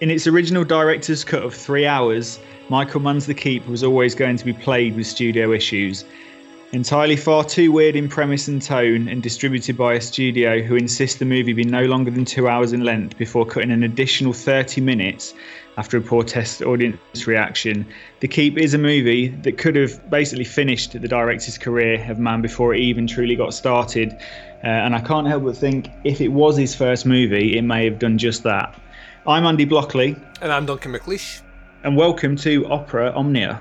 In its original director's cut of three hours, Michael Mann's The Keep was always going to be played with studio issues. Entirely far too weird in premise and tone, and distributed by a studio who insist the movie be no longer than two hours in length before cutting an additional 30 minutes after a poor test audience reaction. The Keep is a movie that could have basically finished the director's career of Mann before it even truly got started. Uh, and I can't help but think if it was his first movie, it may have done just that. I'm Andy Blockley. And I'm Duncan McLeish. And welcome to Opera Omnia.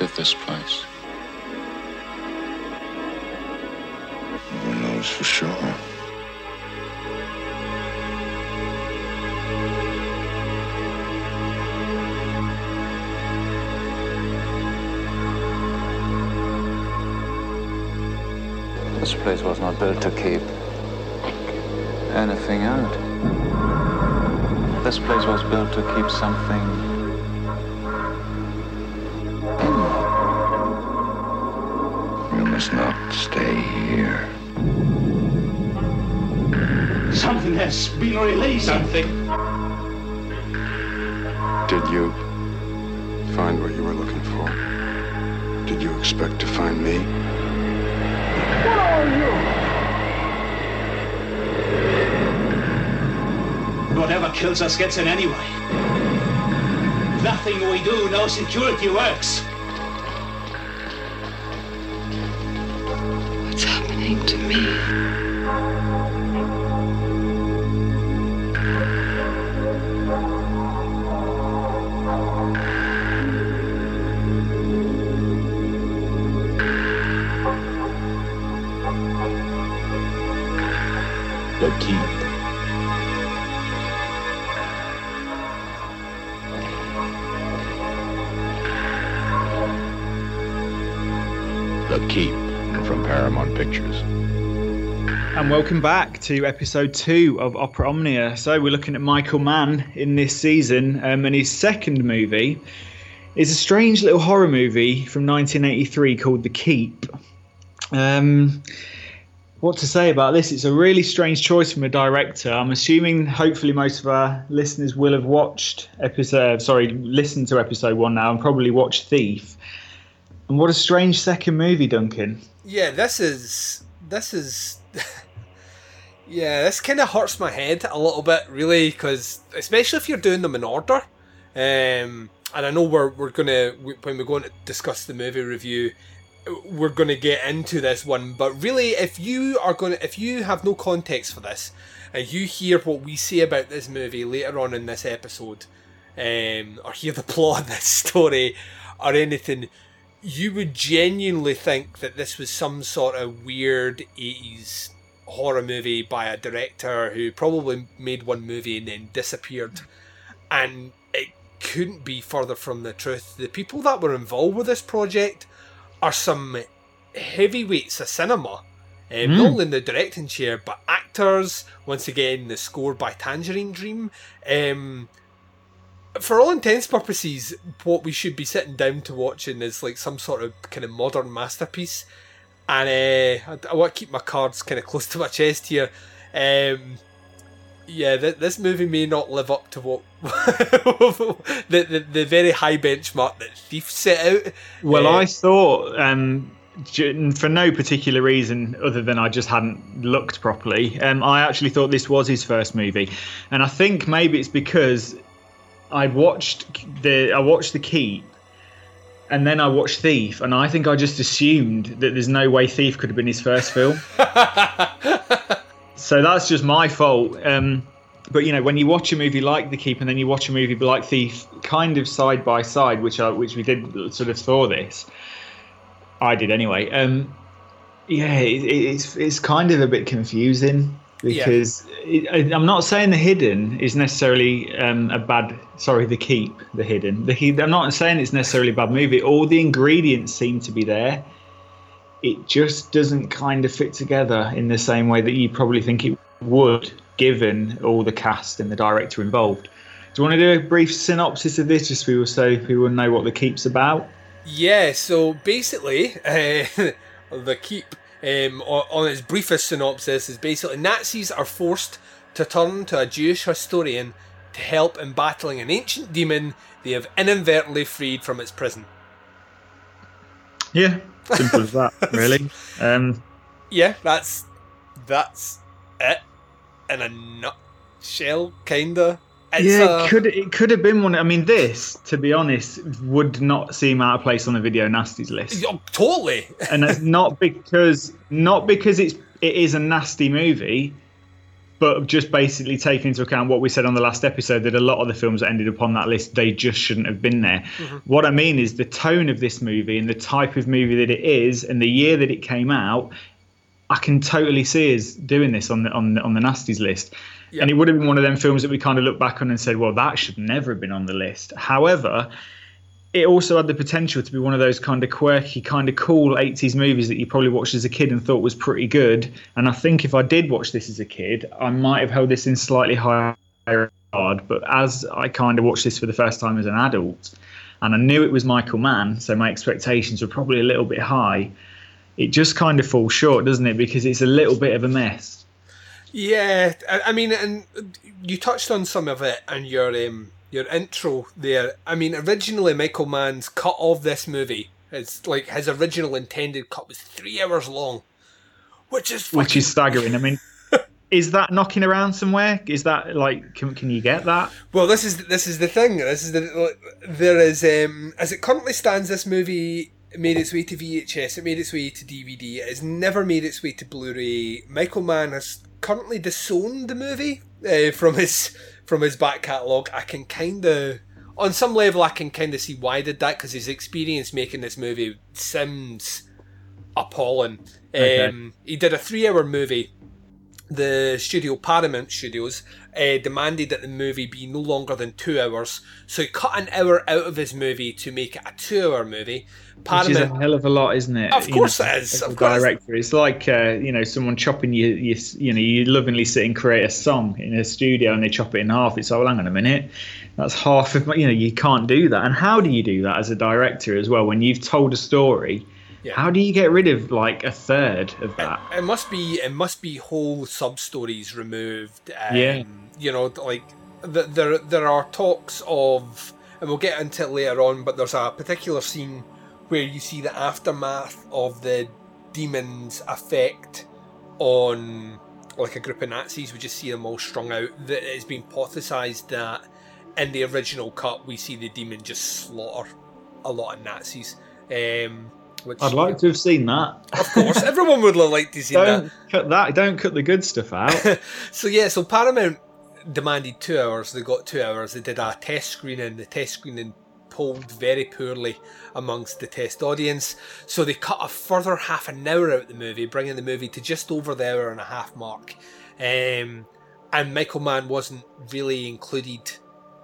This place? No one knows for sure. This place was not built to keep anything out. This place was built to keep something must not stay here. Something has been released. Something. Did you find what you were looking for? Did you expect to find me? What are you? Whatever kills us gets in anyway. Nothing we do, no security works. Welcome back to episode two of Opera Omnia. So we're looking at Michael Mann in this season, um, and his second movie is a strange little horror movie from 1983 called The Keep. Um, what to say about this? It's a really strange choice from a director. I'm assuming, hopefully, most of our listeners will have watched episode, sorry, listened to episode one now, and probably watched Thief. And what a strange second movie, Duncan. Yeah, this is this is yeah, this kind of hurts my head a little bit, really, because especially if you're doing them in order. Um, and I know we're we're gonna when we're going to discuss the movie review, we're gonna get into this one. But really, if you are gonna if you have no context for this, and you hear what we say about this movie later on in this episode, um, or hear the plot of this story, or anything, you would genuinely think that this was some sort of weird 80s horror movie by a director who probably made one movie and then disappeared. And it couldn't be further from the truth. The people that were involved with this project are some heavyweights of cinema. Um, Not only in the directing chair, but actors. Once again, the score by Tangerine Dream. Um, for all intents purposes, what we should be sitting down to watching is like some sort of kind of modern masterpiece. And uh, I, I want to keep my cards kind of close to my chest here. Um, yeah, th- this movie may not live up to what the, the the very high benchmark that Thief set out. Well, Uh, I thought um, for no particular reason other than I just hadn't looked properly. Um, I actually thought this was his first movie, and I think maybe it's because I watched the I watched The Keep, and then I watched Thief, and I think I just assumed that there's no way Thief could have been his first film. so that's just my fault. Um, but you know, when you watch a movie like The Keep and then you watch a movie like Thief, kind of side by side, which I, which we did sort of for this, I did anyway. Um, yeah, it, it's it's kind of a bit confusing because it, I'm not saying The Hidden is necessarily um, a bad. Sorry, The Keep, The Hidden. The He- I'm not saying it's necessarily a bad movie. All the ingredients seem to be there. It just doesn't kind of fit together in the same way that you probably think it would, given all the cast and the director involved. Do you want to do a brief synopsis of this, just so people so people know what The Keep's about? Yeah, so basically, uh, the keep um, on, its briefest synopsis is basically Nazis are forced to turn to a Jewish historian to help in battling an ancient demon they have inadvertently freed from its prison. Yeah, simple as that, really. Um, Yeah, that's that's it in a nutshell, kinda. It's yeah, a- it could it could have been one. I mean, this, to be honest, would not seem out of place on the video nasties list, Oh, totally. and it's not because not because it's it is a nasty movie, but just basically taking into account what we said on the last episode that a lot of the films that ended up on that list they just shouldn't have been there. Mm-hmm. What I mean is the tone of this movie and the type of movie that it is, and the year that it came out. I can totally see us doing this on the on the, on the nasties list. Yeah. And it would have been one of them films that we kind of look back on and said, well, that should never have been on the list. However, it also had the potential to be one of those kind of quirky, kind of cool 80s movies that you probably watched as a kid and thought was pretty good. And I think if I did watch this as a kid, I might have held this in slightly higher regard. But as I kind of watched this for the first time as an adult, and I knew it was Michael Mann, so my expectations were probably a little bit high. It just kind of falls short, doesn't it? Because it's a little bit of a mess. Yeah, I, I mean, and you touched on some of it in your um, your intro there. I mean, originally Michael Mann's cut of this movie, it's like his original intended cut was three hours long, which is which is staggering. I mean, is that knocking around somewhere? Is that like, can, can you get that? Well, this is this is the thing. This is the there is um as it currently stands, this movie made its way to VHS. It made its way to DVD. It has never made its way to Blu-ray. Michael Mann has currently disowned the movie uh, from his from his back catalogue. I can kind of, on some level, I can kind of see why he did that because his experience making this movie seems appalling. Okay. Um, he did a three-hour movie the studio Paramount Studios uh, demanded that the movie be no longer than two hours, so he cut an hour out of his movie to make it a two-hour movie. Which is a Paramount, hell of a lot, isn't it? Of You course know, it is, of a course. director, it's like uh, you know someone chopping you, you, you know, you lovingly sit and create a song in a studio and they chop it in half. It's oh, hang on a minute, that's half of my, you know, you can't do that. And how do you do that as a director as well when you've told a story? Yeah. How do you get rid of like a third of that? it must be it must be whole sub stories removed. Um, Yeah. you know, like th- there there are talks of, and we'll get into it later on. But there's a particular scene where you see the aftermath of the demon's effect on like a group of Nazis. We just see them all strung out. That it's been hypothesized that in the original cut we see the demon just slaughter a lot of Nazis. Um, which I'd like to have seen that. of course, everyone would have liked to see that. Don't cut that. Don't cut the good stuff out. So yeah, so Paramount demanded two hours. They got two hours. They did a test screening. The test screening polled very poorly amongst the test audience. So they cut a further half an hour out of the movie, bringing the movie to just over the hour and a half mark. Um, and Michael Mann wasn't really included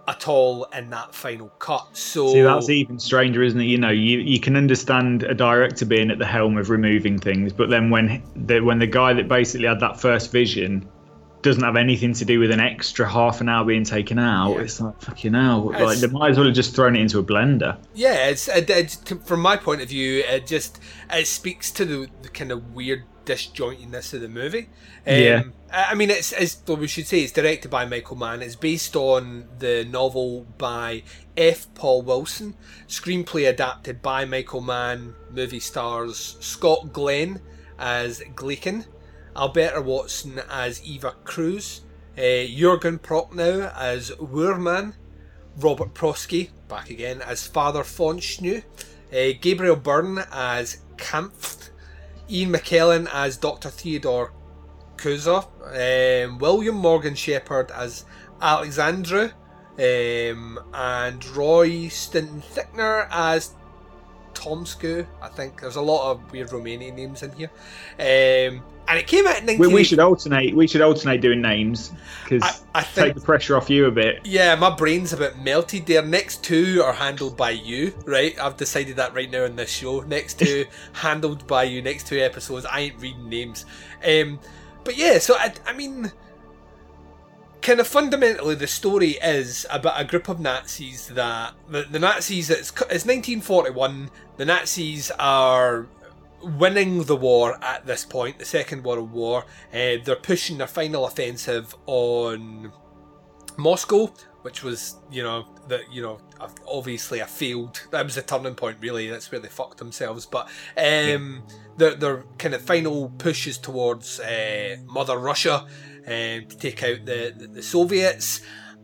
at all in that final cut. So See, that's even stranger, isn't it? You know, you, you can understand a director being at the helm of removing things, but then when the when the guy that basically had that first vision doesn't have anything to do with an extra half an hour being taken out, Yeah. it's like fucking hell. It's- Like they might as well have just thrown it into a blender. Yeah, it's it, it, from my point of view, it just it speaks to the, the kind of weird disjointiness of the movie. Um, Yeah. I mean, it's, it's well, we should say it's directed by Michael Mann. It's based on the novel by F. Paul Wilson. Screenplay adapted by Michael Mann. Movie stars Scott Glenn as Glaeken, Alberta Watson as Eva Cruz, uh, Jurgen Prochnow as Woermann, Robert Prosky, back again, as Father Fonescu, uh, Gabriel Byrne as Kampf, Ian McKellen as Dr. Theodore Cuza, um, William Morgan Sheppard as Alexandru, um, and Roy Stinton Thickner as Tomescu. I think there's a lot of weird Romanian names in here. Um, and it came out in 19... We, we should alternate. We should alternate doing names because I, I take the pressure off you a bit. Yeah, my brain's a bit melted there. Next two are handled by you, right? I've decided that right now in this show. Next two handled by you. Next two episodes, I ain't reading names. Um, but yeah, so I, I mean, kind of fundamentally, the story is about a group of Nazis that the, the Nazis. It's it's 1941. The Nazis are winning the war at this point, the Second World War. Uh, they're pushing their final offensive on Moscow, which was, you know, that you know, obviously a failed. That was a turning point, really. That's where they fucked themselves. But um, their their kind of final pushes towards uh, Mother Russia um, to take out the, the the Soviets.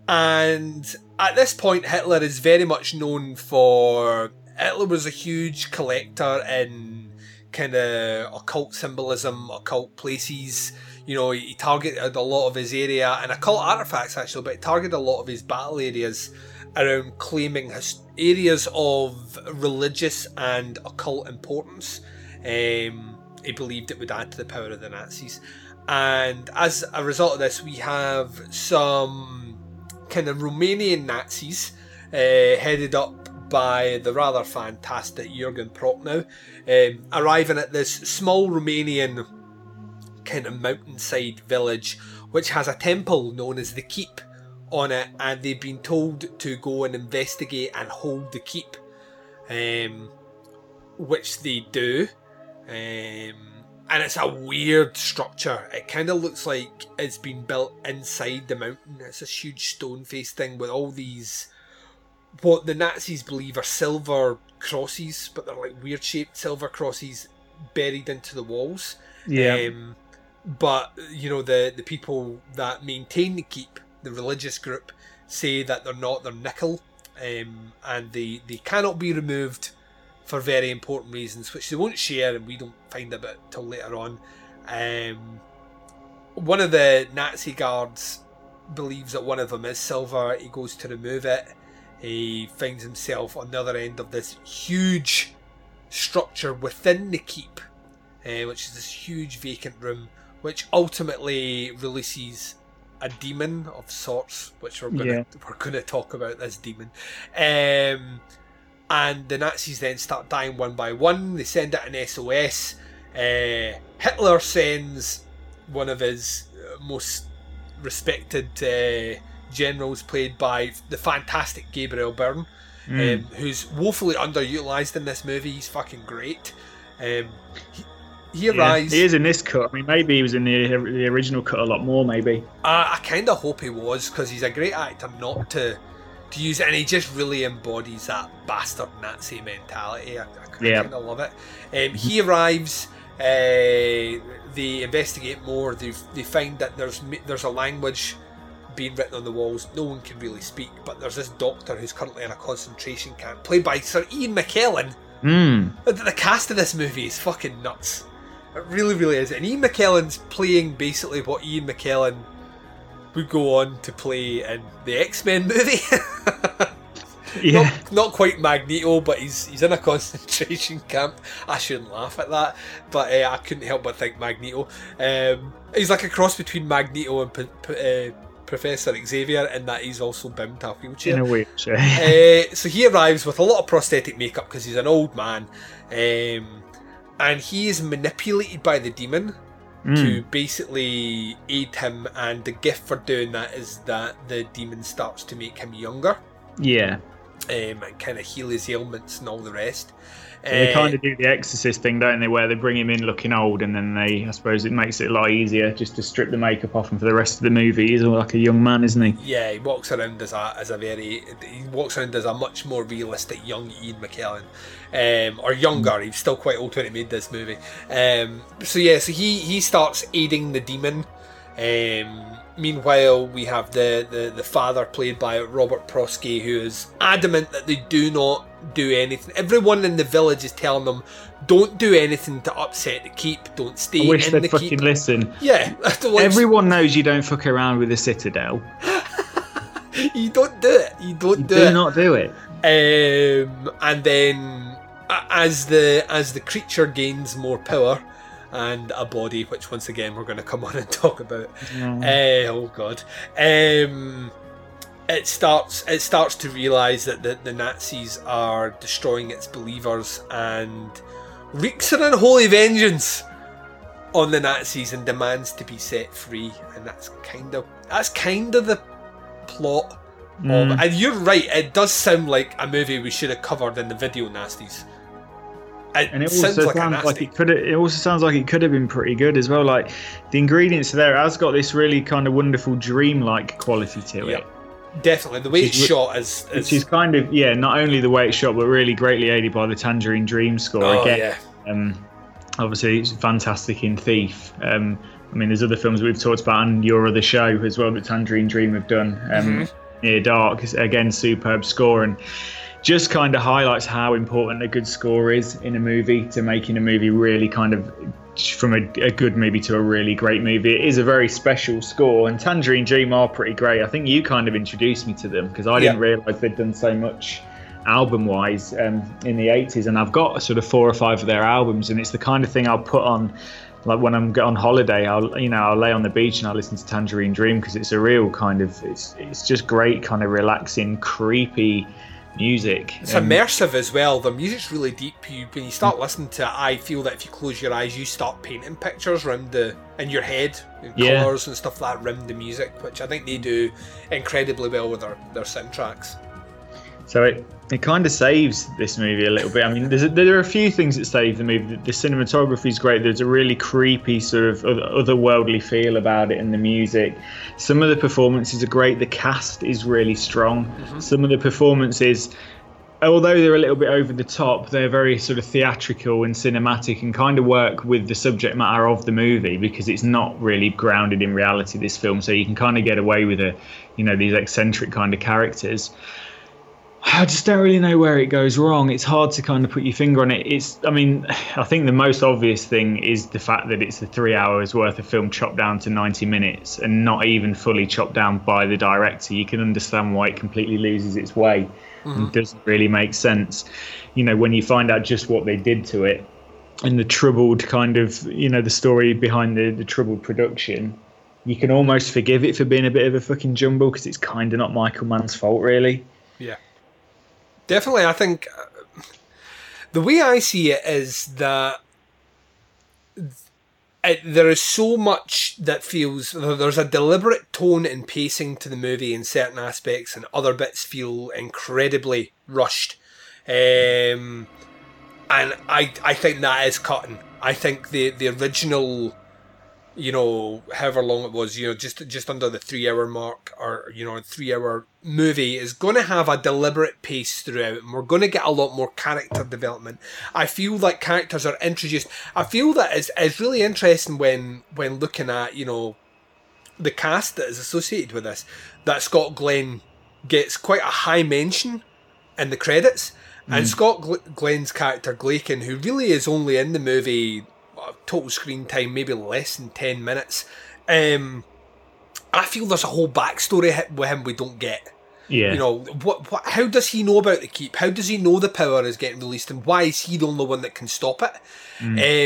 And at this point, Hitler is very much known for. Hitler was a huge collector in kind of occult symbolism, occult places. You know, he targeted a lot of his area and occult artifacts actually, but he targeted a lot of his battle areas around claiming his areas of religious and occult importance. Um, he believed it would add to the power of the Nazis. And as a result of this, we have some kind of Romanian Nazis uh, headed up by the rather fantastic Jurgen Prochnow, um, arriving at this small Romanian kind of mountainside village, which has a temple known as the Keep on it, and they've been told to go and investigate and hold the Keep, um, which they do. Um, and it's a weird structure. It kind of looks like it's been built inside the mountain. It's this huge stone face thing with all these what the Nazis believe are silver crosses, but they're like weird shaped silver crosses buried into the walls. Yeah. Um, but you know the the people that maintain the keep, the religious group, say that they're not. They're nickel, um, and they they cannot be removed for very important reasons, which they won't share, and we don't find out till later on. Um, one of the Nazi guards believes that one of them is silver. He goes to remove it. He finds himself on the other end of this huge structure within the keep, uh, which is this huge vacant room, which ultimately releases a demon of sorts, which we're gonna Yeah. we're gonna talk about this demon. Um, and the Nazis then start dying one by one. They send out an SOS. Uh, Hitler sends one of his uh, most respected uh, generals, played by the fantastic Gabriel Byrne, Mm. um, who's woefully underutilized in this movie. He's fucking great. Um, he, he Yeah, arrives. he is in this cut. I mean, maybe he was in the the original cut a lot more. Maybe. I, I kind of hope he was because he's a great actor not to to use it, and he just really embodies that bastard Nazi mentality. I, I, Yeah. kind of love it. Um, he arrives. Uh, they investigate more. They they find that there's there's a language being written on the walls. No one can really speak, but there's this doctor who's currently in a concentration camp, played by Sir Ian McKellen. Hmm. The, the cast of this movie is fucking nuts. It really, really is. And Ian McKellen's playing basically what Ian McKellen would go on to play in the X Men movie. Yeah. not, not quite Magneto, but he's he's in a concentration camp. I shouldn't laugh at that, but uh, I couldn't help but think Magneto. Um, he's like a cross between Magneto and P- P- uh, Professor Xavier, in that he's also bound to a wheelchair In a wheelchair. uh, so he arrives with a lot of prosthetic makeup because he's an old man, um, and he is manipulated by the demon to mm. basically aid him. And the gift for doing that is that the demon starts to make him younger. yeah. Um, and kind of heal his ailments and all the rest. So they Uh, kind of do the Exorcist thing, don't they? Where they bring him in looking old, and then they, I suppose, it makes it a lot easier just to strip the makeup off him for the rest of the movie. He's all like a young man, isn't he? Yeah, he walks around as a as a very he walks around as a much more realistic young Ian McKellen, um, or younger. He's still quite old when he made this movie. Um, so yeah, so he he starts aiding the demon. Um, meanwhile, we have the, the the father played by Robert Prosky, who is adamant that they do not do anything. Everyone in the village is telling them, "Don't do anything to upset the keep. Don't stay I wish in they'd the fucking keep." listen. Yeah, I don't want- Everyone knows you don't fuck around with the Citadel. you don't do it. You don't You do, do it. not do it. Um, and then as the as the creature gains more power and a body, which once again we're going to come on and talk about. Eh, oh god. Um, it starts it starts to realize that the, the Nazis are destroying its believers and wreaks an unholy vengeance on the Nazis and demands to be set free. And that's kind of that's kind of the plot. Of, and you're right, it does sound like a movie we should have covered in the video nasties. It, And it sounds also like sounds nasty. like it could. It also sounds like it could have been pretty good as well. Like the ingredients are there. It has got this really kind of wonderful dream-like quality to Yeah. it. Definitely, the way it's shot is, is Which is kind of yeah, not only the way it's shot, but really greatly aided by the Tangerine Dream score. oh Again, yeah, Um, obviously, it's fantastic in Thief. Um, I mean, there's other films we've talked about, and your other show as well that Tangerine Dream have done. Um, Near Dark, again, superb score, and just kind of highlights how important a good score is in a movie to making a movie really kind of from a, a good movie to a really great movie. It is a very special score, and Tangerine Dream are pretty great. I think you kind of introduced me to them because I didn't Yeah. realise they'd done so much album wise um, in the 80s and I've got sort of four or five of their albums and it's the kind of thing I'll put on like when I'm on holiday I'll you know I'll lay on the beach and I'll listen to Tangerine Dream because it's a real kind of it's it's just great kind of relaxing creepy music it's Um, immersive as well. The music's really deep. You, when you start listening to it, I feel that if you close your eyes, you start painting pictures around the in your head, and Yeah. colours and stuff like that around the music, which I think they do incredibly well with their their soundtracks. So it, it kind of saves this movie a little bit. I mean, there's a, there are a few things that save the movie. The, the cinematography is great. There's a really creepy sort of otherworldly feel about it, and the music. Some of the performances are great. The cast is really strong. Mm-hmm. Some of the performances, although they're a little bit over the top, they're very sort of theatrical and cinematic, and kind of work with the subject matter of the movie because it's not really grounded in reality. This film, so you can kind of get away with it. You know, these eccentric kind of characters. I just don't really know where it goes wrong. It's hard to kind of put your finger on it. It's, I mean, I think the most obvious thing is the fact that it's a three hours worth of film chopped down to 90 minutes and not even fully chopped down by the director. You can understand why it completely loses its way and mm-hmm. doesn't really make sense. You know, when you find out just what they did to it and the troubled kind of, you know, the story behind the, the troubled production, you can almost forgive it for being a bit of a fucking jumble because it's kind of not Michael Mann's fault, really. Yeah, definitely. I think uh, the way I see it is that it, there is so much that feels there's a deliberate tone and pacing to the movie in certain aspects, and other bits feel incredibly rushed. Um, and I I think that is cutting. I think the the original you know, however long it was, you know, just just under the three hour mark or you know, three hour movie is going to have a deliberate pace throughout, and we're going to get a lot more character development. I feel like characters are introduced. I feel that it's, it's really interesting when when looking at you know the cast that is associated with this. That Scott Glenn gets quite a high mention in the credits. And mm. Scott Gl- Glenn's character Glaeken, who really is only in the movie total screen time maybe less than 10 minutes. Um i feel there's a whole backstory with him we don't get. Yeah. you know what, what how does he know about the keep? How does he know the power is getting released and why is he the only one that can stop it?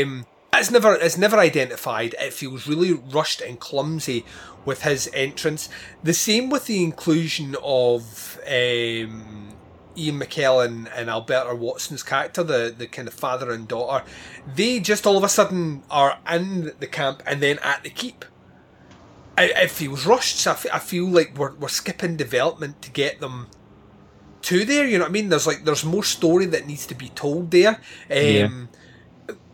Um it's never it's never identified. It feels really rushed and clumsy with his entrance. The same with the inclusion of um Ian McKellen and Alberta Watson's character, the, the kind of father and daughter, they just all of a sudden are in the camp and then at the keep. It, it feels rushed. So I I feel like we're, we're skipping development to get them to there. You know what I mean? There's like there's more story that needs to be told there. Um,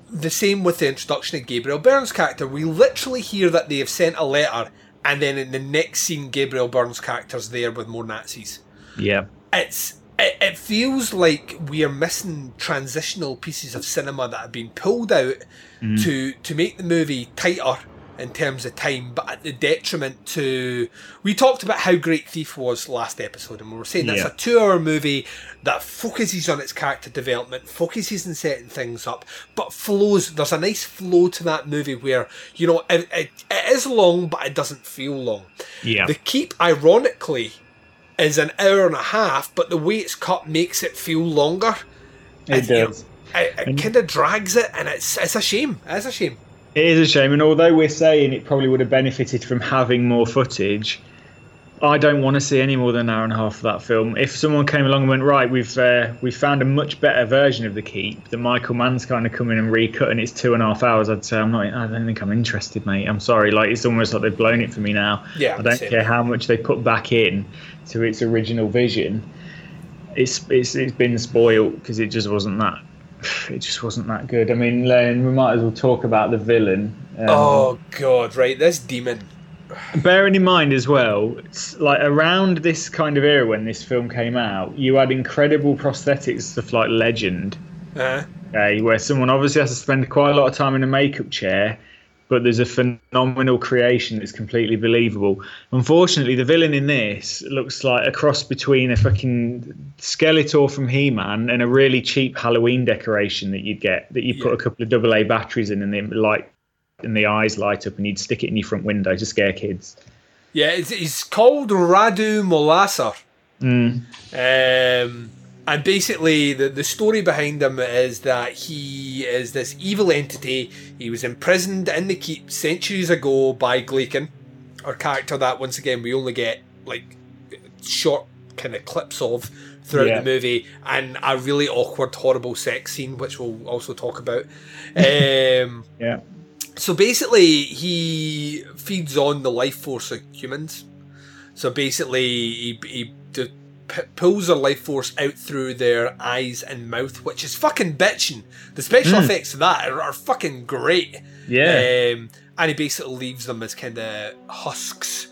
The same with the introduction of Gabriel Byrne's character. We literally hear that they have sent a letter, and then in the next scene, Gabriel Byrne's character's there with more Nazis. Yeah. It's it, it feels like we are missing transitional pieces of cinema that have been pulled out mm. to to make the movie tighter in terms of time, but at the detriment to. We talked about how great Thief was last episode, and we were saying that's a two-hour movie that focuses on its character development, focuses on setting things up, but flows. There's a nice flow to that movie where you know it, it, it is long, but it doesn't feel long. Yeah. The Keep, ironically, is an hour and a half, but the way it's cut makes it feel longer. It know, does. it it kind of drags it, and it's it's a shame. It's a shame. It is a shame, and although we're saying it probably would have benefited from having more footage, I don't want to see any more than an hour and a half of that film. If someone came along and went, right, we've uh, we found a much better version of the Keep that Michael Mann's kind of come in and recut, and it's two and a half hours, I'd say I'm not. I don't think I'm interested, mate. I'm sorry. Like it's almost like they've blown it for me now. Yeah, I don't care how much they put back in to its original vision. It's it's it's been spoiled because it just wasn't that. It just wasn't that good. I mean, Len, we might as well talk about the villain. Um, Oh God, right? This demon. Bearing in mind as well, like around this kind of era when this film came out, you had incredible prosthetics stuff like Legend, Uh, okay, where someone obviously has to spend quite a lot of time in a makeup chair, but there's a phenomenal creation that's completely believable. Unfortunately, the villain in this looks like a cross between a fucking Skeletor from He-Man and a really cheap Halloween decoration that you'd get that you put Yeah. a couple of double A batteries in and they light and the eyes light up and you'd stick it in your front window to scare kids. yeah, it's, he's called Radu Molasar. Um, and basically, the, the story behind him is that he is this evil entity. He was imprisoned in the keep centuries ago by Glaeken, our character that, once again, we only get like short kind of clips of throughout Yeah. the movie, and a really awkward, horrible sex scene, which we'll also talk about. Um, Yeah. So basically, he feeds on the life force of humans. So basically, he, he d- p- pulls their life force out through their eyes and mouth, which is fucking bitching. The special effects of that are, are fucking great. Yeah. Um, and he basically leaves them as kind of husks.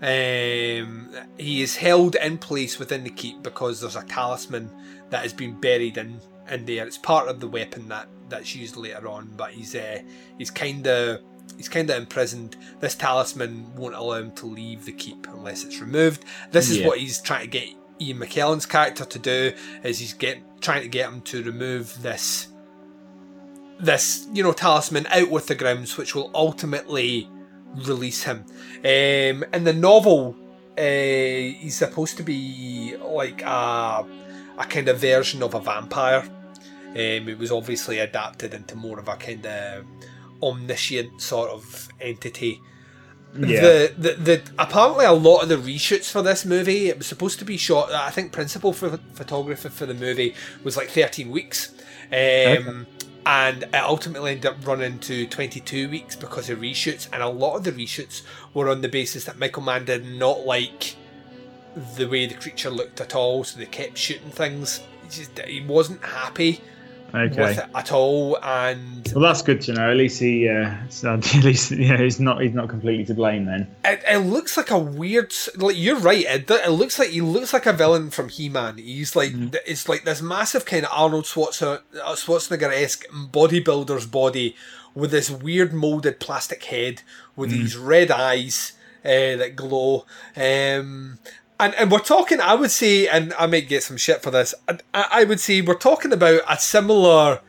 Um, he is held in place within the keep because there's a talisman that has been buried in, in there. It's part of the weapon that, that's used later on, but he's uh, he's kind of he's kind of imprisoned. This talisman won't allow him to leave the keep unless it's removed. This is Yeah. what he's trying to get Ian McKellen's character to do. Is he's get trying to get him to remove this this you know talisman out with the grounds, which will ultimately release him. Um, in the novel, uh, he's supposed to be like a, a kind of version of a vampire. Um, it was obviously adapted into more of a kind of omniscient sort of entity. Yeah. The, the the apparently a lot of the reshoots for this movie it was supposed to be shot. I think principal ph- photographer for the movie was like thirteen weeks, um, and it ultimately ended up running to twenty two weeks because of reshoots. And a lot of the reshoots were on the basis that Michael Mann did not like the way the creature looked at all, so they kept shooting things. He just he wasn't happy Okay. at all, and Well, that's good to know. At least he, uh, so at least you know, he's not he's not completely to blame then. It, it looks like a weird. Like you're right. It, it looks like he looks like a villain from He-Man. He's like th- it's like this massive kind of Arnold Schwarzenegger, Schwarzenegger esque bodybuilder's body with this weird molded plastic head with these red eyes uh, that glow. Um, and, and we're talking, I would say, and I might get some shit for this. I, I would say we're talking about a similar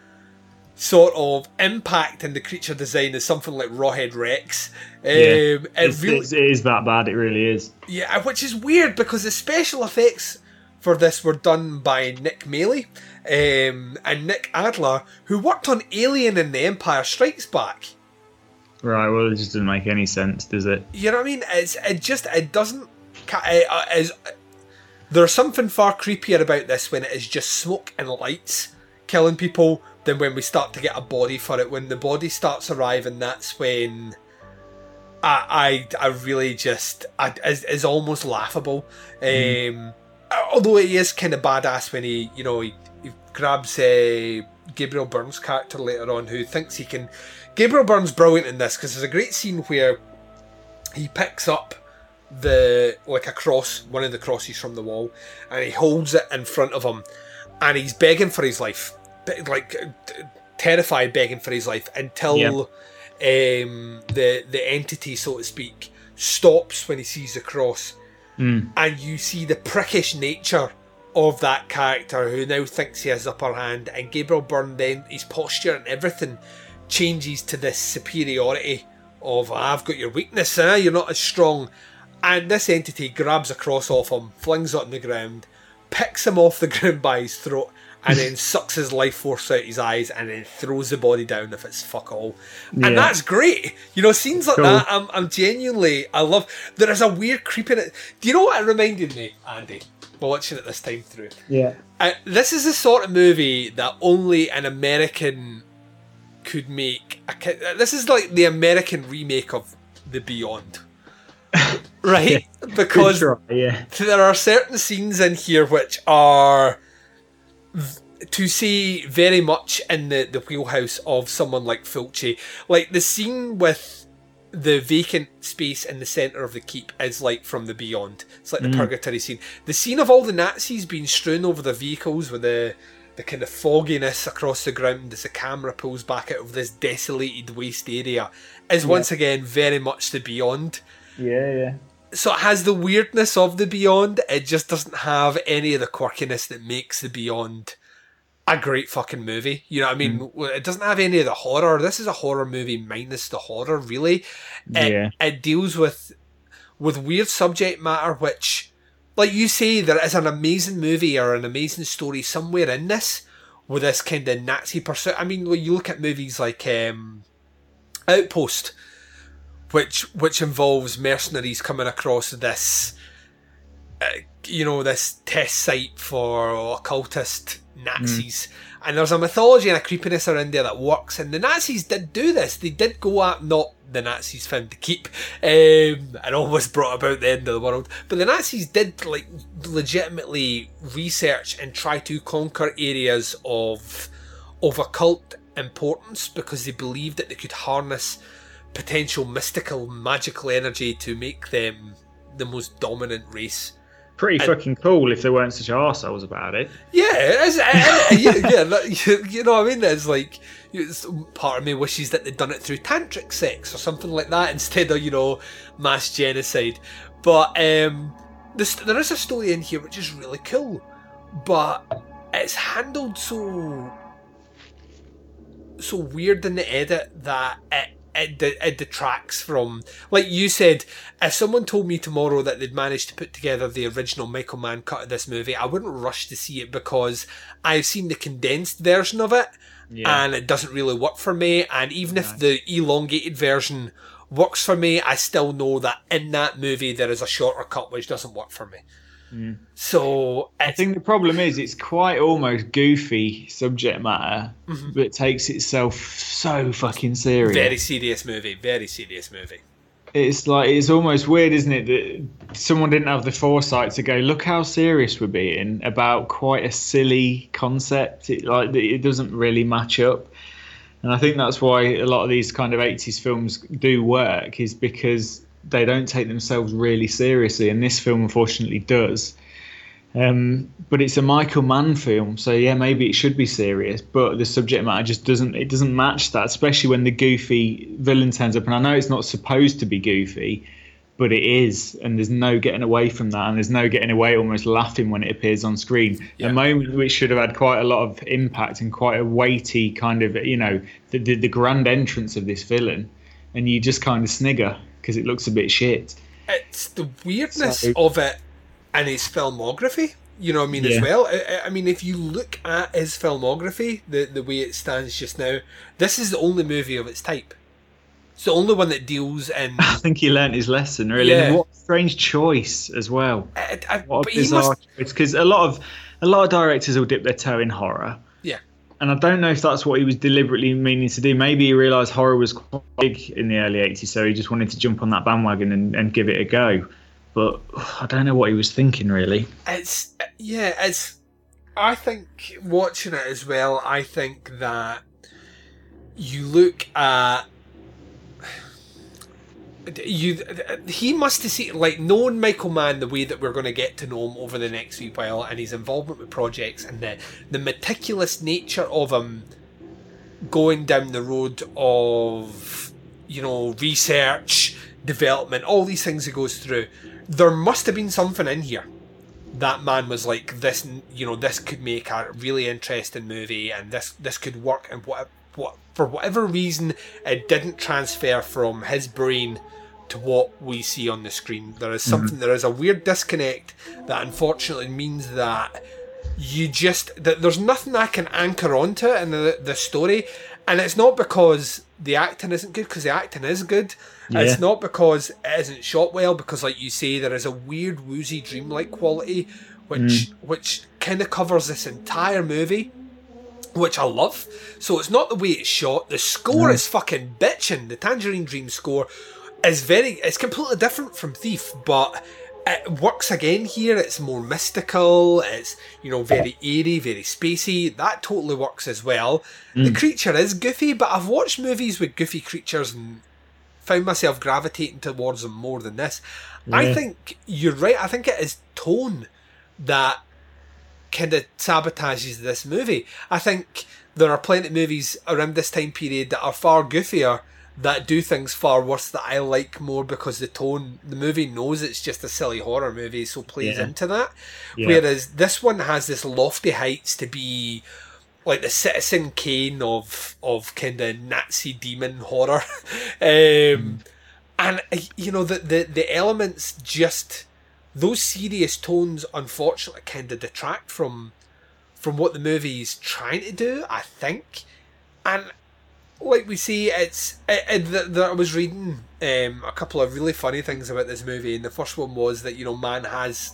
sort of impact in the creature design as something like Rawhead Rex. Um, it It's, really, it's, it is that bad. It really is. yeah, which is weird because the special effects for this were done by Nick Maley um, and Nick Allder, who worked on Alien and The Empire Strikes Back. Right. Well, it just doesn't make any sense, does it? You know what I mean? It's it just it doesn't. It, uh, is there's something far creepier about this when it is just smoke and lights killing people than when we start to get a body for it. When the body starts arriving, that's when I I, I really just I, is, is almost laughable. Um, although he is kind of badass when he, you know, he, he grabs uh, Gabriel Byrne's character later on, who thinks he can. Gabriel Byrne's brilliant in this because there's a great scene where he picks up the like a cross, one of the crosses from the wall, and he holds it in front of him, and he's begging for his life, like terrified, begging for his life until um, the the entity, so to speak, stops when he sees the cross, and you see the prickish nature of that character who now thinks he has upper hand, and Gabriel Byrne then his posture and everything changes to this superiority of I've got your weakness, eh? you're not as strong. And this entity grabs a cross off him, flings it on the ground, picks him off the ground by his throat, and then sucks his life force out his eyes, and then throws the body down if it's fuck all. Yeah. And that's great. You know, scenes like Cool. that, I'm, I'm genuinely, I love. There is a weird creep in it. Do you know what it reminded me, Andy? Watching it this time through. Yeah. Uh, this is the sort of movie that only an American could make. A, this is like the American remake of The Beyond, right? Because try, yeah. there are certain scenes in here which are v- to see very much in the, the wheelhouse of someone like Fulci. Like the scene with the vacant space in the centre of the keep is like from the beyond. It's like the mm. purgatory scene. The scene of all the Nazis being strewn over the vehicles with the the kind of fogginess across the ground as the camera pulls back out of this desolated waste area is once again very much the beyond Yeah, yeah. So it has the weirdness of the Beyond. It just doesn't have any of the quirkiness that makes the Beyond a great fucking movie. You know what I mean? Mm. It doesn't have any of the horror. This is a horror movie minus the horror. Really, it, Yeah. it deals with with weird subject matter, which, like you say, there is an amazing movie or an amazing story somewhere in this with this kind of Nazi pursuit. I mean, when you look at movies like um, Outpost which which involves mercenaries coming across this uh, you know this test site for occultist Nazis. And there's a mythology and a creepiness around there that works and the Nazis did do this. They did go at not the Nazis found to keep um, and almost brought about the end of the world but the Nazis did like legitimately research and try to conquer areas of of occult importance because they believed that they could harness potential mystical magical energy to make them the most dominant race. Pretty And- fucking cool if they weren't such arseholes about it. Yeah, it's, uh, yeah, yeah, you, you know what I mean? It's like it's, part of me wishes that they'd done it through tantric sex or something like that instead of you know mass genocide. But um, this, there is a story in here which is really cool, but it's handled so so weird in the edit that it it, it detracts from like you said if someone told me tomorrow that they'd managed to put together the original michael mann cut of this movie i wouldn't rush to see it because i've seen the condensed version of it Yeah. and it doesn't really work for me. And even if the elongated version works for me i still know that in that movie there is a shorter cut which doesn't work for me so I think the problem is it's quite almost goofy subject matter, mhm. but takes itself so fucking serious. very serious movie very serious movie It's like it's almost weird, isn't it, that someone didn't have the foresight to go, look how serious we're being about quite a silly concept. It, like it doesn't really match up, and I think that's why a lot of these kind of '80s films do work, is because they don't take themselves really seriously, and this film unfortunately does. Um, but it's a Michael Mann film, so yeah, maybe it should be serious, but the subject matter just doesn't it doesn't match that, especially when the goofy villain turns up. And I know it's not supposed to be goofy, but it is, and there's no getting away from that, and there's no getting away almost laughing when it appears on screen. Yeah. A moment which should have had quite a lot of impact and quite a weighty kind of, you know, the the, the grand entrance of this villain, and you just kind of snigger because it looks a bit shit. it's the weirdness So- of it and his filmography. You know what I mean as well. I- I, I mean, if you look at his filmography, the the way it stands just now, this is the only movie of its type. It's the only one that deals in. I think he learnt his lesson, really. Yeah. And what a strange choice as well. I, I, What a bizarre must, choice. Because a lot of a lot of directors will dip their toe in horror, yeah, and I don't know if that's what he was deliberately meaning to do. Maybe he realised horror was quite big in the early '80s, so he just wanted to jump on that bandwagon and, and give it a go. but I don't know what he was thinking really. It's yeah, it's. I think watching it as well. I think that you look at you. He must have seen like known Michael Mann the way that we're going to get to know him over the next wee while, and his involvement with projects and the the meticulous nature of him going down the road of you know research, development, all these things he goes through. There must have been something in here that Mann was like this you know this could make a really interesting movie and this this could work and what what for whatever reason it didn't transfer from his brain to what we see on the screen there is something mhm. there is a weird disconnect that unfortunately means that you just that there's nothing I can anchor onto in the, the story and it's not because the acting isn't good because the acting is good Yeah. it's not because it isn't shot well because like you say there is a weird woozy dreamlike quality which mm. which kind of covers this entire movie which I love. So it's not the way it's shot. The score is fucking bitching. The Tangerine Dream score is very. It's completely different from Thief, but it works again here. It's more mystical. It's you know very airy, very spacey. That totally works as well. The mm. creature is goofy, but I've watched movies with goofy creatures and found myself gravitating towards them more than this. I think you're right. I think it is tone that kind of sabotages this movie. I think there are plenty of movies around this time period that are far goofier that do things far worse that I like more because the tone the movie knows it's just a silly horror movie so plays Yeah. into that. Yeah. Whereas this one has this lofty heights to be like the Citizen Kane of of kind of Nazi demon horror. um and uh, you know the, the the elements just those serious tones unfortunately kind of detract from from what the movie is trying to do i think and like we see it's it, it, the, i was reading um, a couple of really funny things about this movie and the first one was that you know Mann has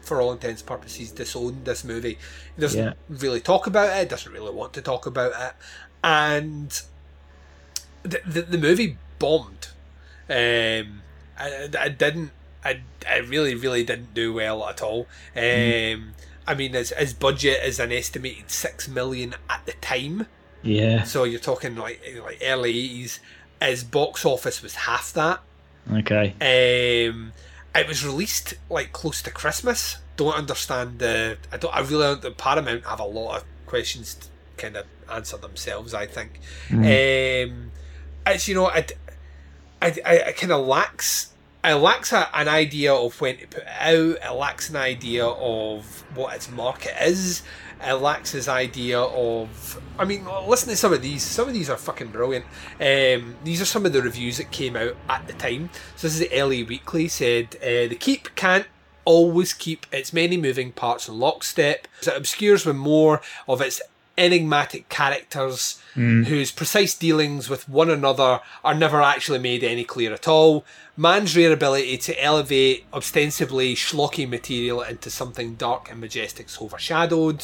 for all intents and purposes disowned this movie he doesn't Yeah. really talk about it doesn't really want to talk about it and the, the, the movie bombed um, I, I didn't. I, I really, really didn't do well at all. Um, I mean, his, his budget is an estimated six million at the time, Yeah. so you're talking like like early eighties. His box office was half that. Okay. Um, it was released like close to Christmas. Don't understand the. I don't. I really don't. The Paramount have a lot of questions to kind of answer themselves. I think. Um, it's you know, I, I, I, I kind of lacks. It lacks a, an idea of when to put it out. It lacks an idea of what its market is. It lacks his idea of. I mean, listen to some of these. Some of these are fucking brilliant. Um, these are some of the reviews that came out at the time. So this is the LA Weekly said uh, the keep can't always keep its many moving parts in lockstep. So it obscures with more of its enigmatic characters whose precise dealings with one another are never actually made any clear at all. Mann's rare ability to elevate ostensibly schlocky material into something dark and majestic is overshadowed.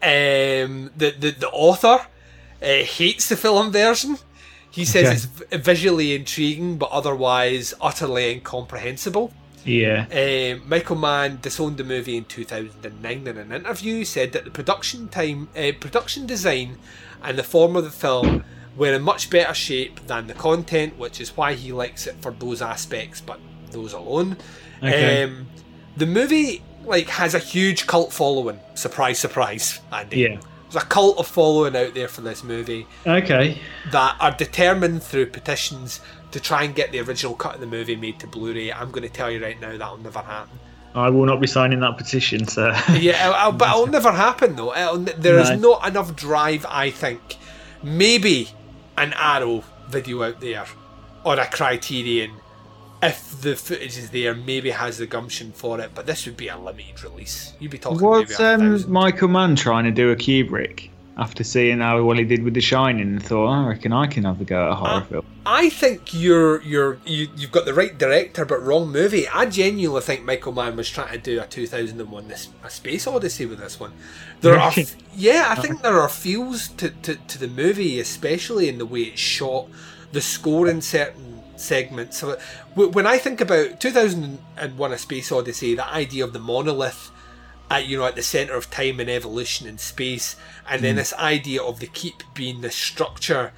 Um, the, the, the author uh, hates the film version. He says Okay. it's visually intriguing but otherwise utterly incomprehensible. Yeah. Um, Michael Mann disowned the movie in 2009 in an interview. Said that the production time, uh, production design, and the form of the film were in much better shape than the content, which is why he likes it for those aspects, but those alone. Okay. Um, the movie like has a huge cult following. Surprise, surprise, Andy. Yeah. There's a cult of following out there for this movie Okay. that are determined through petitions to try and get the original cut of the movie made to Blu-ray. I'm going to tell you right now that'll never happen. I will not be signing that petition, sir. Yeah, it'll, it'll- but it'll never happen though. It'll, there is No. not enough drive, I think. Maybe an Arrow video out there or a Criterion, if the footage is there, maybe has the gumption for it. But this would be a limited release. You'd be talking a um. Michael Mann trying to do a Kubrick after seeing how well he did with The Shining and thought, I reckon I can have a go at a horror Uh, film? I think you're you're you, you've got the right director but wrong movie. I genuinely think Michael Mann was trying to do a 2001 this a space odyssey with this one. There are yeah, I think there are feels to, to, to the movie, especially in the way it's shot, the score in certain segment. So when I think about 2001: A Space Odyssey, the idea of the monolith at you know at the center of time and evolution in space, and then hmm. this idea of the keep being the structure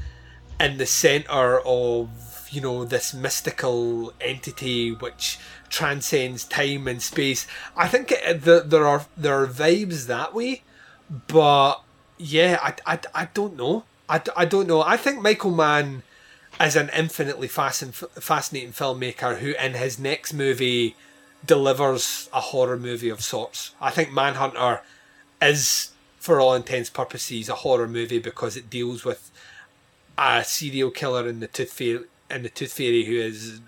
in the center of you know this mystical entity which transcends time and space. I think it, uh, the, there are there are vibes that way, but yeah, I, I, I don't know. I, I don't know. I think Michael Mann is an infinitely fascin- fascinating filmmaker who, in his next movie, delivers a horror movie of sorts. I think Manhunter is, for all intents purposes, a horror movie because it deals with a serial killer in the Tooth Fairy, in the Tooth Fairy who is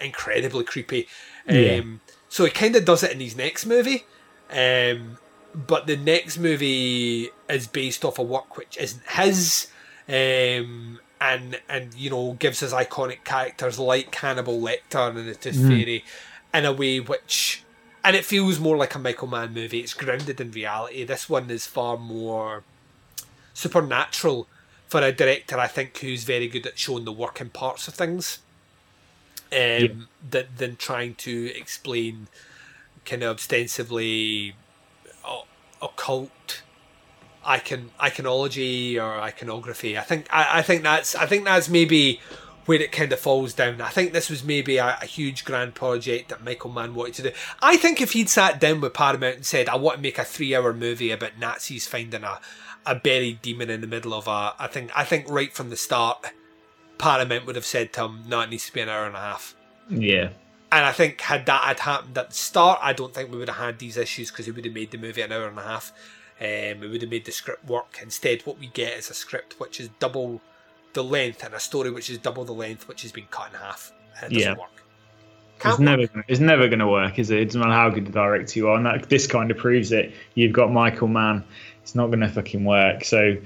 incredibly creepy. Yeah. Um, so he kind of does it in his next movie. Um, but the next movie is based off a work which isn't his, um, and and you know gives us iconic characters like Hannibal Lecter and the Tooth Fairy, in a way which, and it feels more like a Michael Mann movie. It's grounded in reality. This one is far more supernatural for a director, I think, who's very good at showing the working parts of things, um, than than trying to explain kind of ostensively o- occult icon iconology or iconography. I think I, I think that's I think that's maybe where it kind of falls down. I think this was maybe a, a huge grand project that Michael Mann wanted to do. I think if he'd sat down with Paramount and said, "I want to make a three-hour movie about Nazis finding a a buried demon in the middle of a," I think I think right from the start, Paramount would have said to him, "No, it needs to be an hour and a half." Yeah. And I think had that had happened at the start, I don't think we would have had these issues because it would have made the movie an hour and a half. Um, it would have made the script work. Instead, what we get is a script which is double the length and a story which is double the length, which has been cut in half. And it doesn't Yeah. work. It's Can't never, work. gonna, it's never going to work, is it? It doesn't matter how good a director you are, and that, this kind of proves it. You've got Michael Mann. It's not going to fucking work. So,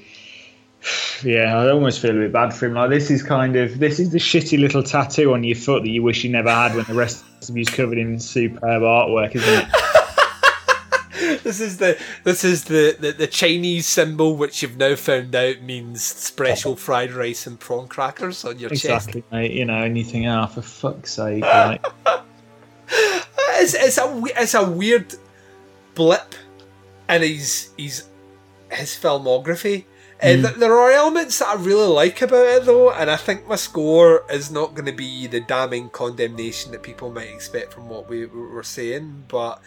yeah, I almost feel a bit bad for him. Like this is kind of this is the shitty little tattoo on your foot that you wish you never had when the rest of you's covered in superb artwork, isn't it? This is the this is the, the, the Chinese symbol which you've now found out means special fried rice and prawn crackers on your chest. exactly, mate. You know, think, oh, for fuck's sake, like, It's, it's a it's a weird blip in his his his filmography. Uh, there are elements that I really like about it though, and I think my score is not going to be the damning condemnation that people might expect from what we were saying. But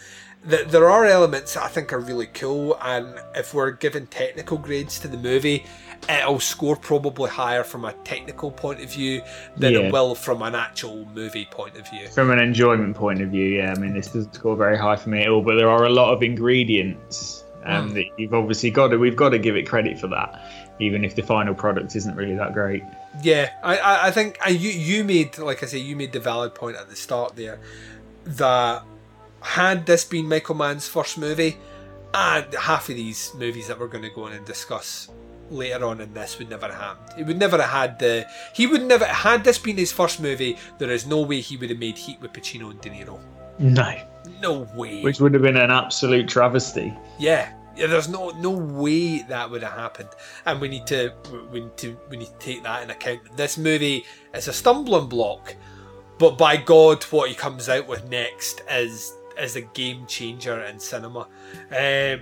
th- there are elements that I think are really cool, and if we're giving technical grades to the movie, it'll score probably higher from a technical point of view than Yeah. it will from an actual movie point of view. from an enjoyment point of view, yeah, I mean, this doesn't score very high for me at all. But there are a lot of ingredients um, Mm. that you've obviously got to. We've got to give it credit for that, even if the final product isn't really that great. Yeah, I, I, think and you you made like I say you made the valid point at the start there that had this been Michael Mann's first movie, and half of these movies that we're going to go on and discuss later on in this would never have happened. It would never have had the he would never had this been his first movie. There is no way he would have made Heat with Pacino and De Niro. No, No way. which would have been an absolute travesty. Yeah, yeah. There's no no way that would have happened, and we need to we need to we need to take that in account. This movie is a stumbling block, but by God, what he comes out with next is is a game changer in cinema. Um,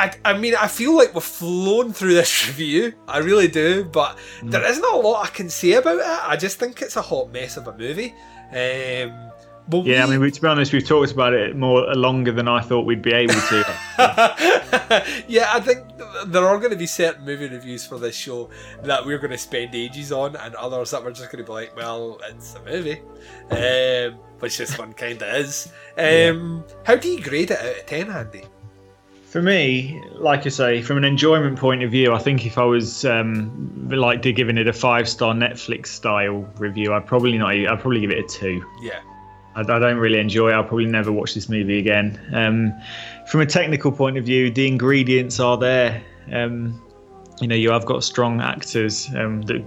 I, I mean, I feel like we've flown through this review. I really do, but there isn't a lot I can say about it. I just think it's a hot mess of a movie. Um, but Yeah, I mean, to be honest, we've talked about it more longer than I thought we'd be able to. yeah, I think there are going to be certain movie reviews for this show that we're going to spend ages on, and others that we're just going to be like, well, it's a movie, um, which this one kind of is. Um, How do you grade it out of 10, Andy? For me, like I say, from an enjoyment point of view, I think if I was um, like giving it a five star Netflix style review, I'd probably not. I'd probably give it a two. Yeah. I, I don't really enjoy it. I'll probably never watch this movie again. Um, from a technical point of view, the ingredients are there. Um, you know, you have got strong actors. Um, the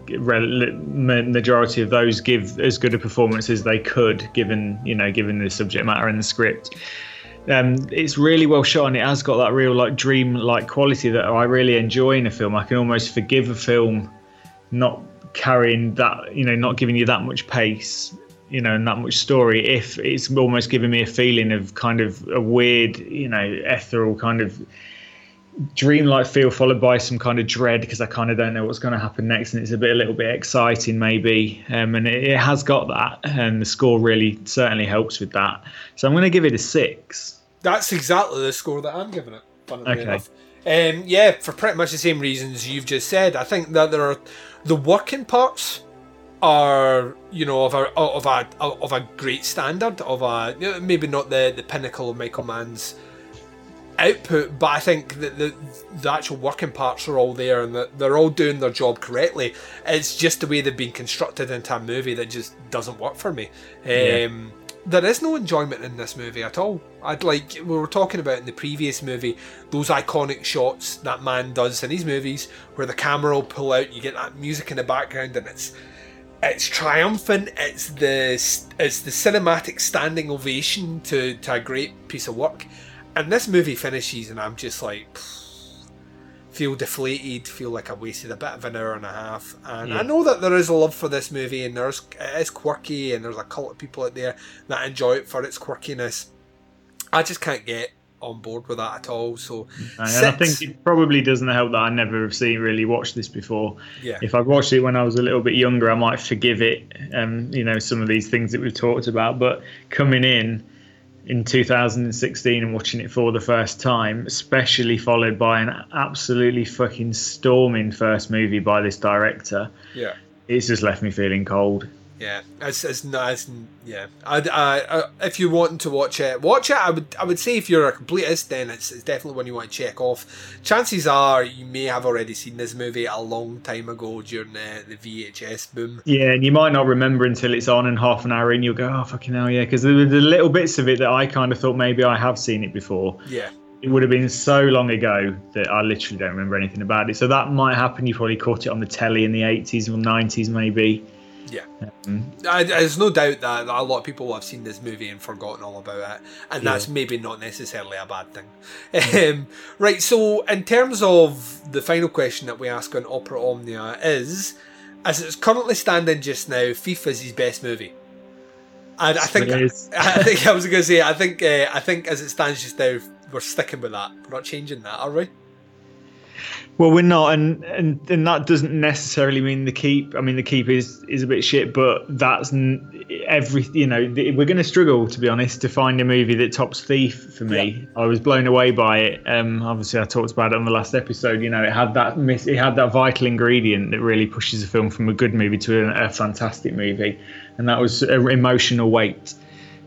majority of those give as good a performance as they could, given you know, given the subject matter and the script. Um, it's really well shot, and it has got that real like dream-like quality that I really enjoy in a film. I can almost forgive a film not carrying that, you know, not giving you that much pace, you know, and that much story. If it's almost giving me a feeling of kind of a weird, you know, ethereal kind of dreamlike feel followed by some kind of dread because I kind of don't know what's going to happen next and it's a bit a little bit exciting maybe um, and it, it, has got that and the score really certainly helps with that. So I'm going to give it a six. That's exactly the score that I'm giving it okay. Um, yeah for pretty much the same reasons you've just said. I think that there are the working parts are you know of a of a of a great standard of a maybe not the the pinnacle of Michael Mann's output, but I think that the, the actual working parts are all there and that they're all doing their job correctly. It's just the way they've been constructed into a movie that just doesn't work for me. Yeah. Um, there is no enjoyment in this movie at all. I'd like we were talking about in the previous movie those iconic shots that Mann does in these movies where the camera will pull out, you get that music in the background, and it's it's triumphant. It's the it's the cinematic standing ovation to to a great piece of work. And this movie finishes, and I'm just like, feel deflated, feel like I wasted a bit of an hour and a half. And yeah. I know that there is a love for this movie, and there's it is quirky, and there's a cult of people out there that enjoy it for its quirkiness. I just can't get on board with that at all. So, and I think it probably doesn't help that I never have seen really watched this before. Yeah. If I'd watched it when I was a little bit younger, I might forgive it. Um, you know, some of these things that we've talked about, but coming in in 2016 and watching it for the first time, especially followed by an absolutely fucking storming first movie by this director. Yeah. It's just left me feeling cold. Yeah, it's it's nice. Yeah, I, I, I, if you want to watch it, watch it. I would I would say if you're a completist, then it's, it's definitely one you want to check off. Chances are you may have already seen this movie a long time ago during the, the VHS boom. Yeah, and you might not remember until it's on and half an hour in, you'll go, oh fucking hell, yeah, because the, the little bits of it that I kind of thought maybe I have seen it before. Yeah it would have been so long ago that I literally don't remember anything about it. So that might happen. You probably caught it on the telly in the 80s or 90s, maybe. Yeah, um, I, there's no doubt that a lot of people have seen this movie and forgotten all about it, and yeah. that's maybe not necessarily a bad thing. Um, right, so in terms of the final question that we ask on Opera Omnia is, as it's currently standing just now, Thief is his best movie. And I think I think I was going to say I think uh, I think as it stands just now, we're sticking with that. We're not changing that, are we? Well, we're not, and, and and that doesn't necessarily mean the keep. I mean, the keep is is a bit shit, but that's every. You know, we're going to struggle to be honest to find a movie that tops Thief for me. Yeah. I was blown away by it. Um, obviously, I talked about it on the last episode. You know, it had that it had that vital ingredient that really pushes a film from a good movie to a, a fantastic movie, and that was emotional weight.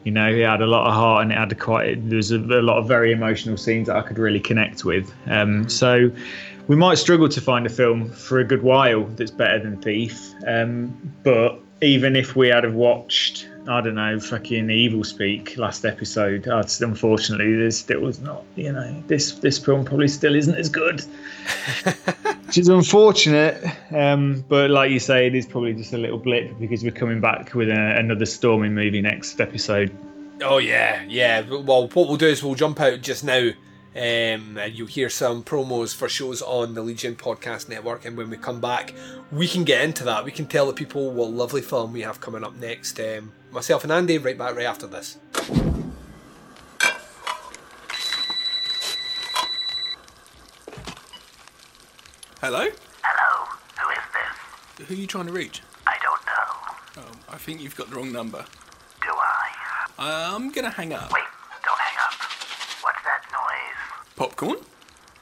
You know, it had a lot of heart and it had quite. There was a, a lot of very emotional scenes that I could really connect with. Um, so we might struggle to find a film for a good while that's better than Thief. Um, but even if we had have watched, I don't know, fucking Evilspeak last episode, I'd, unfortunately, there still was not. You know, this this film probably still isn't as good, which is unfortunate. Um, but like you say, it is probably just a little blip because we're coming back with a, another storming movie next episode. Oh yeah, yeah. Well, what we'll do is we'll jump out just now um, and you'll hear some promos for shows on the Legion Podcast Network. And when we come back, we can get into that. We can tell the people what lovely film we have coming up next. Um, myself and Andy, right back right after this. Hello? Hello, who is this? Who are you trying to reach? I don't know. Oh, I think you've got the wrong number. Do I? I'm gonna hang up. Wait, don't hang up. What's that noise? Popcorn?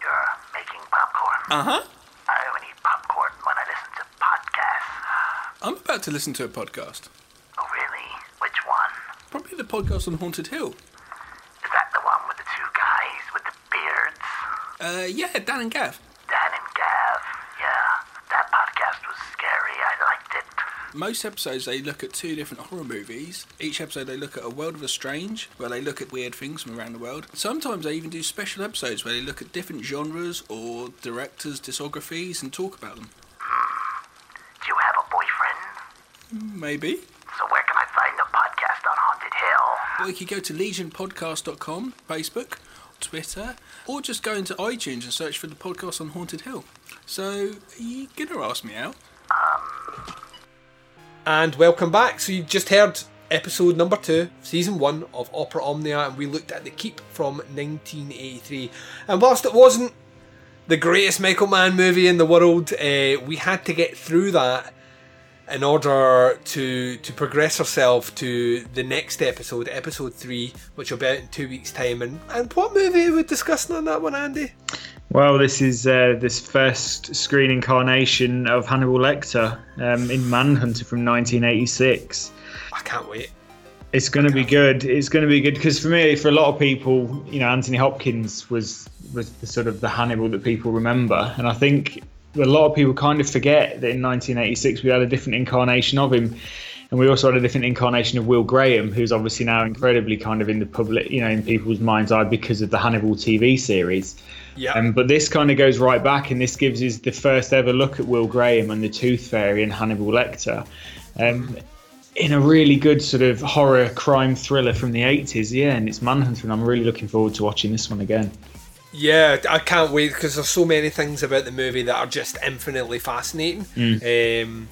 You're making popcorn? Uh huh. I only eat popcorn when I listen to podcasts. I'm about to listen to a podcast. Oh, really? Which one? Probably the podcast on Haunted Hill. Is that the one with the two guys with the beards? Uh, yeah, Dan and Gav. Most episodes they look at two different horror movies. Each episode they look at a world of the strange, where they look at weird things from around the world. Sometimes they even do special episodes where they look at different genres or directors' discographies and talk about them. Do you have a boyfriend? Hmm, maybe. So where can I find the podcast on Haunted Hill? Well, you could go to legionpodcast.com, Facebook, Twitter, or just go into iTunes and search for the podcast on Haunted Hill. So, are you gonna ask me out? And welcome back. So you've just heard episode number two, season one of Opera Omnia, and we looked at The Keep from 1983. And whilst it wasn't the greatest Michael Mann movie in the world, uh, we had to get through that in order to to progress ourselves to the next episode, episode three, which will be out in two weeks' time. And, and what movie are we discussing on that one, Andy? Well, this is uh, this first screen incarnation of Hannibal Lecter um, in Manhunter from 1986. I can't wait. It's going to be good. It's going to be good because for me, for a lot of people, you know, Anthony Hopkins was was the sort of the Hannibal that people remember, and I think a lot of people kind of forget that in 1986 we had a different incarnation of him. And we also had a different incarnation of Will Graham, who's obviously now incredibly kind of in the public, you know, in people's mind's eye because of the Hannibal TV series. Yeah. Um, but this kind of goes right back, and this gives us the first ever look at Will Graham and the Tooth Fairy and Hannibal Lecter. Um, in a really good sort of horror crime thriller from the 80s, yeah, and it's Manhunter, and I'm really looking forward to watching this one again. Yeah, I can't wait because there's so many things about the movie that are just infinitely fascinating. Um,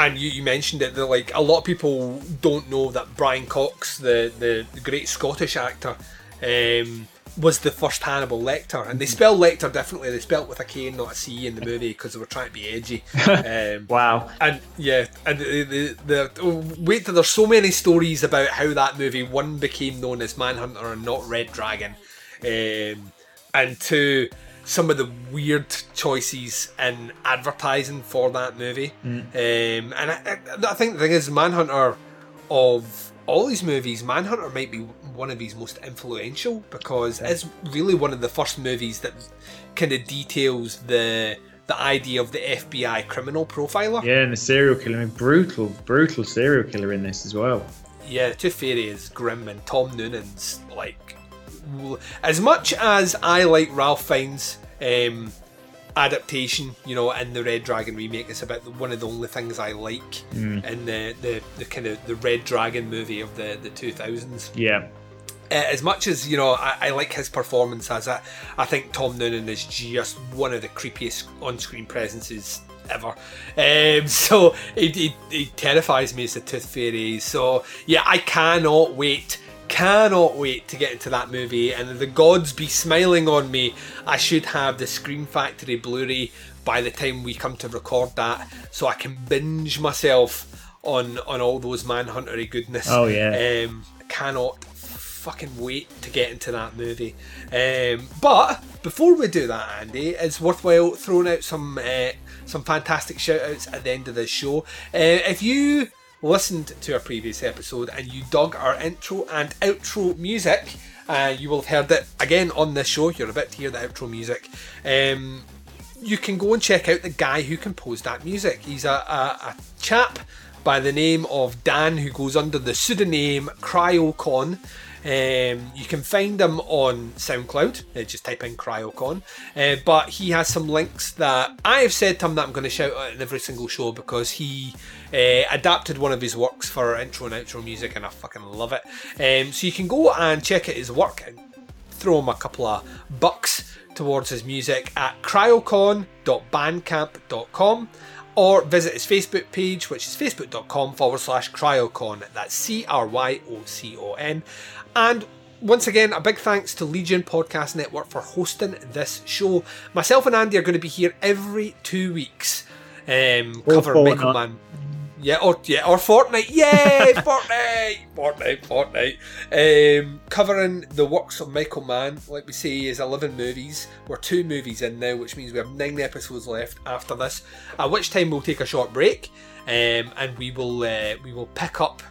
and you, you mentioned it that like a lot of people don't know that Brian Cox, the the, the great Scottish actor, um, was the first Hannibal Lecter, and they spell Lecter differently. They spell it with a K and not a C in the movie because they were trying to be edgy. Um, Wow. and yeah, and the, the, the wait till there's so many stories about how that movie one became known as Manhunter and not Red Dragon, um, and two some of the weird choices in advertising for that movie. Um, and I, I, I think the thing is, Manhunter of all these movies, Manhunter might be one of his most influential because it's really one of the first movies that kind of details the the idea of the FBI criminal profiler. Yeah, and the serial killer, I mean, brutal, brutal serial killer in this as well. Yeah, Tooth Fairy is grim, and Tom Noonan's like. As much as I like Ralph Fiennes' um, adaptation, you know, in the Red Dragon remake, it's about one of the only things I like in the, the, the kind of the Red Dragon movie of the the two thousands. Yeah. Uh, as much as you know, I, I like his performance as I, I think Tom Noonan is just one of the creepiest on-screen presences ever. Um, so he, he, he terrifies me as the Tooth Fairy. So yeah, I cannot wait. Cannot wait to get into that movie, and the gods be smiling on me. I should have the Scream Factory Blu-ray by the time we come to record that, so I can binge myself on on all those Manhuntery goodness. Oh, yeah. Um, cannot fucking wait to get into that movie. Um, but before we do that, Andy, it's worthwhile throwing out some uh, some fantastic shout outs at the end of this show. Uh, if you listened to a previous episode and you dug our intro and outro music, uh, you will have heard it again on this show. You're about to hear the outro music. Um, you can go and check out the guy who composed that music. He's a, a, a chap by the name of Dan who goes under the pseudonym CryoCon. Um, you can find him on SoundCloud. Uh, just type in CryoCon. Uh, but he has some links that I have said to him that I'm going to shout out in every single show because he uh, adapted one of his works for intro and outro music, and I fucking love it. Um, so you can go and check out his work and throw him a couple of bucks towards his music at cryocon.bandcamp.com or visit his Facebook page, which is facebook.com forward slash cryocon. That's C R Y O C O N. And once again, a big thanks to Legion Podcast Network for hosting this show. Myself and Andy are going to be here every two weeks. Um, Or covering Michael. Mann. Yeah, or yeah, or fortnight. Yay, Fortnight, fortnight, fortnight. Um, covering the works of Michael Mann, like we say, is eleven movies. We're two movies in now, which means we have nine episodes left after this. At which time we'll take a short break, um, and we will uh, we will pick up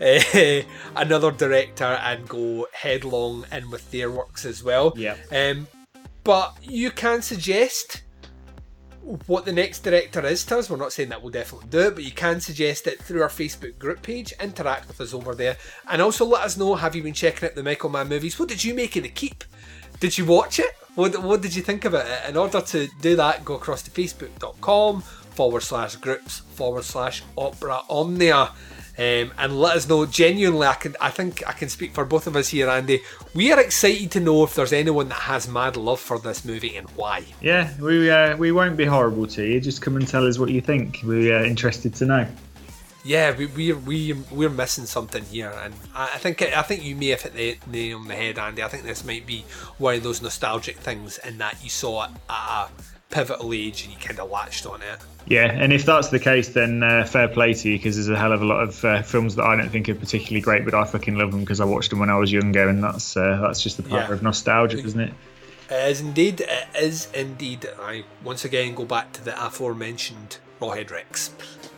uh, another director and go headlong in with their works as well. Yeah. Um, but you can suggest what the next director is to us. We're not saying that we'll definitely do it, but you can suggest it through our Facebook group page. Interact with us over there, and also let us know: Have you been checking out the Michael Mann movies? What did you make of the Keep? Did you watch it? What, what did you think about it? In order to do that, go across to facebook.com forward slash groups forward slash opera omnia. Um, and let us know. Genuinely, I can. I think I can speak for both of us here, Andy. We are excited to know if there's anyone that has mad love for this movie and why. Yeah, we uh, we won't be horrible to you. Just come and tell us what you think. We're uh, interested to know. Yeah, we we we we're missing something here, and I I think I think you may have hit the nail on the head, Andy. I think this might be one of those nostalgic things in that you saw it at a pivotal age and you kind of latched on it. Yeah, and if that's the case, then uh, fair play to you because there's a hell of a lot of uh, films that I don't think are particularly great, but I fucking love them because I watched them when I was younger, and that's uh, that's just the power Yeah. of nostalgia, isn't it? It is indeed. It is indeed. I once again go back to the aforementioned Rawhead Rex.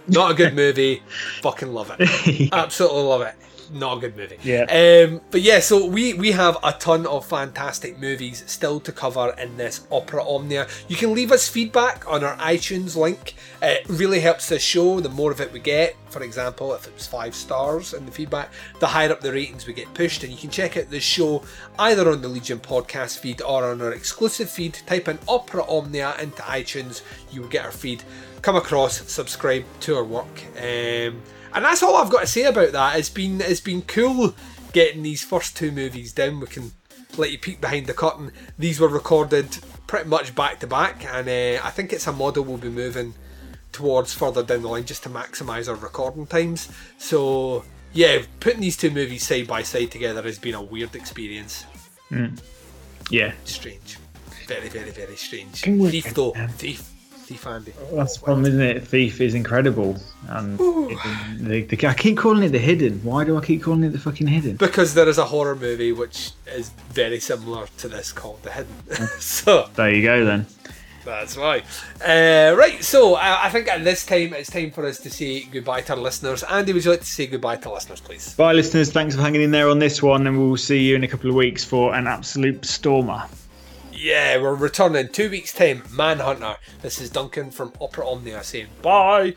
Not a good movie. Fucking love it. Absolutely love it. Not a good movie. Yeah. Um, but yeah, so we we have a ton of fantastic movies still to cover in this Opera Omnia. You can leave us feedback on our iTunes link. It really helps the show. The more of it we get, for example, if it was five stars in the feedback, the higher up the ratings we get pushed. And you can check out the show either on the Legion podcast feed or on our exclusive feed. Type in Opera Omnia into iTunes, you will get our feed. Come across, subscribe to our work. Um, and that's all I've got to say about that. It's been it's been cool getting these first two movies down. We can let you peek behind the curtain. These were recorded pretty much back to back, and uh, I think it's a model we'll be moving towards further down the line just to maximise our recording times. So yeah, putting these two movies side by side together has been a weird experience. Yeah, Strange, very very very strange. Can Thief though, thief, thief Andy. that's the problem, isn't it? Thief is incredible, and the, the, I keep calling it the hidden. Why do I keep calling it the fucking hidden? Because there is a horror movie which is very similar to this called The Hidden. so There you go then. That's why. Uh, right, so I, I think at this time it's time for us to say goodbye to our listeners. Andy, would you like to say goodbye to listeners, please? Bye, listeners. Thanks for hanging in there on this one, and we'll see you in a couple of weeks for an absolute stormer. Yeah, we're returning two weeks' time. Manhunter. This is Duncan from Opera Omnia saying bye.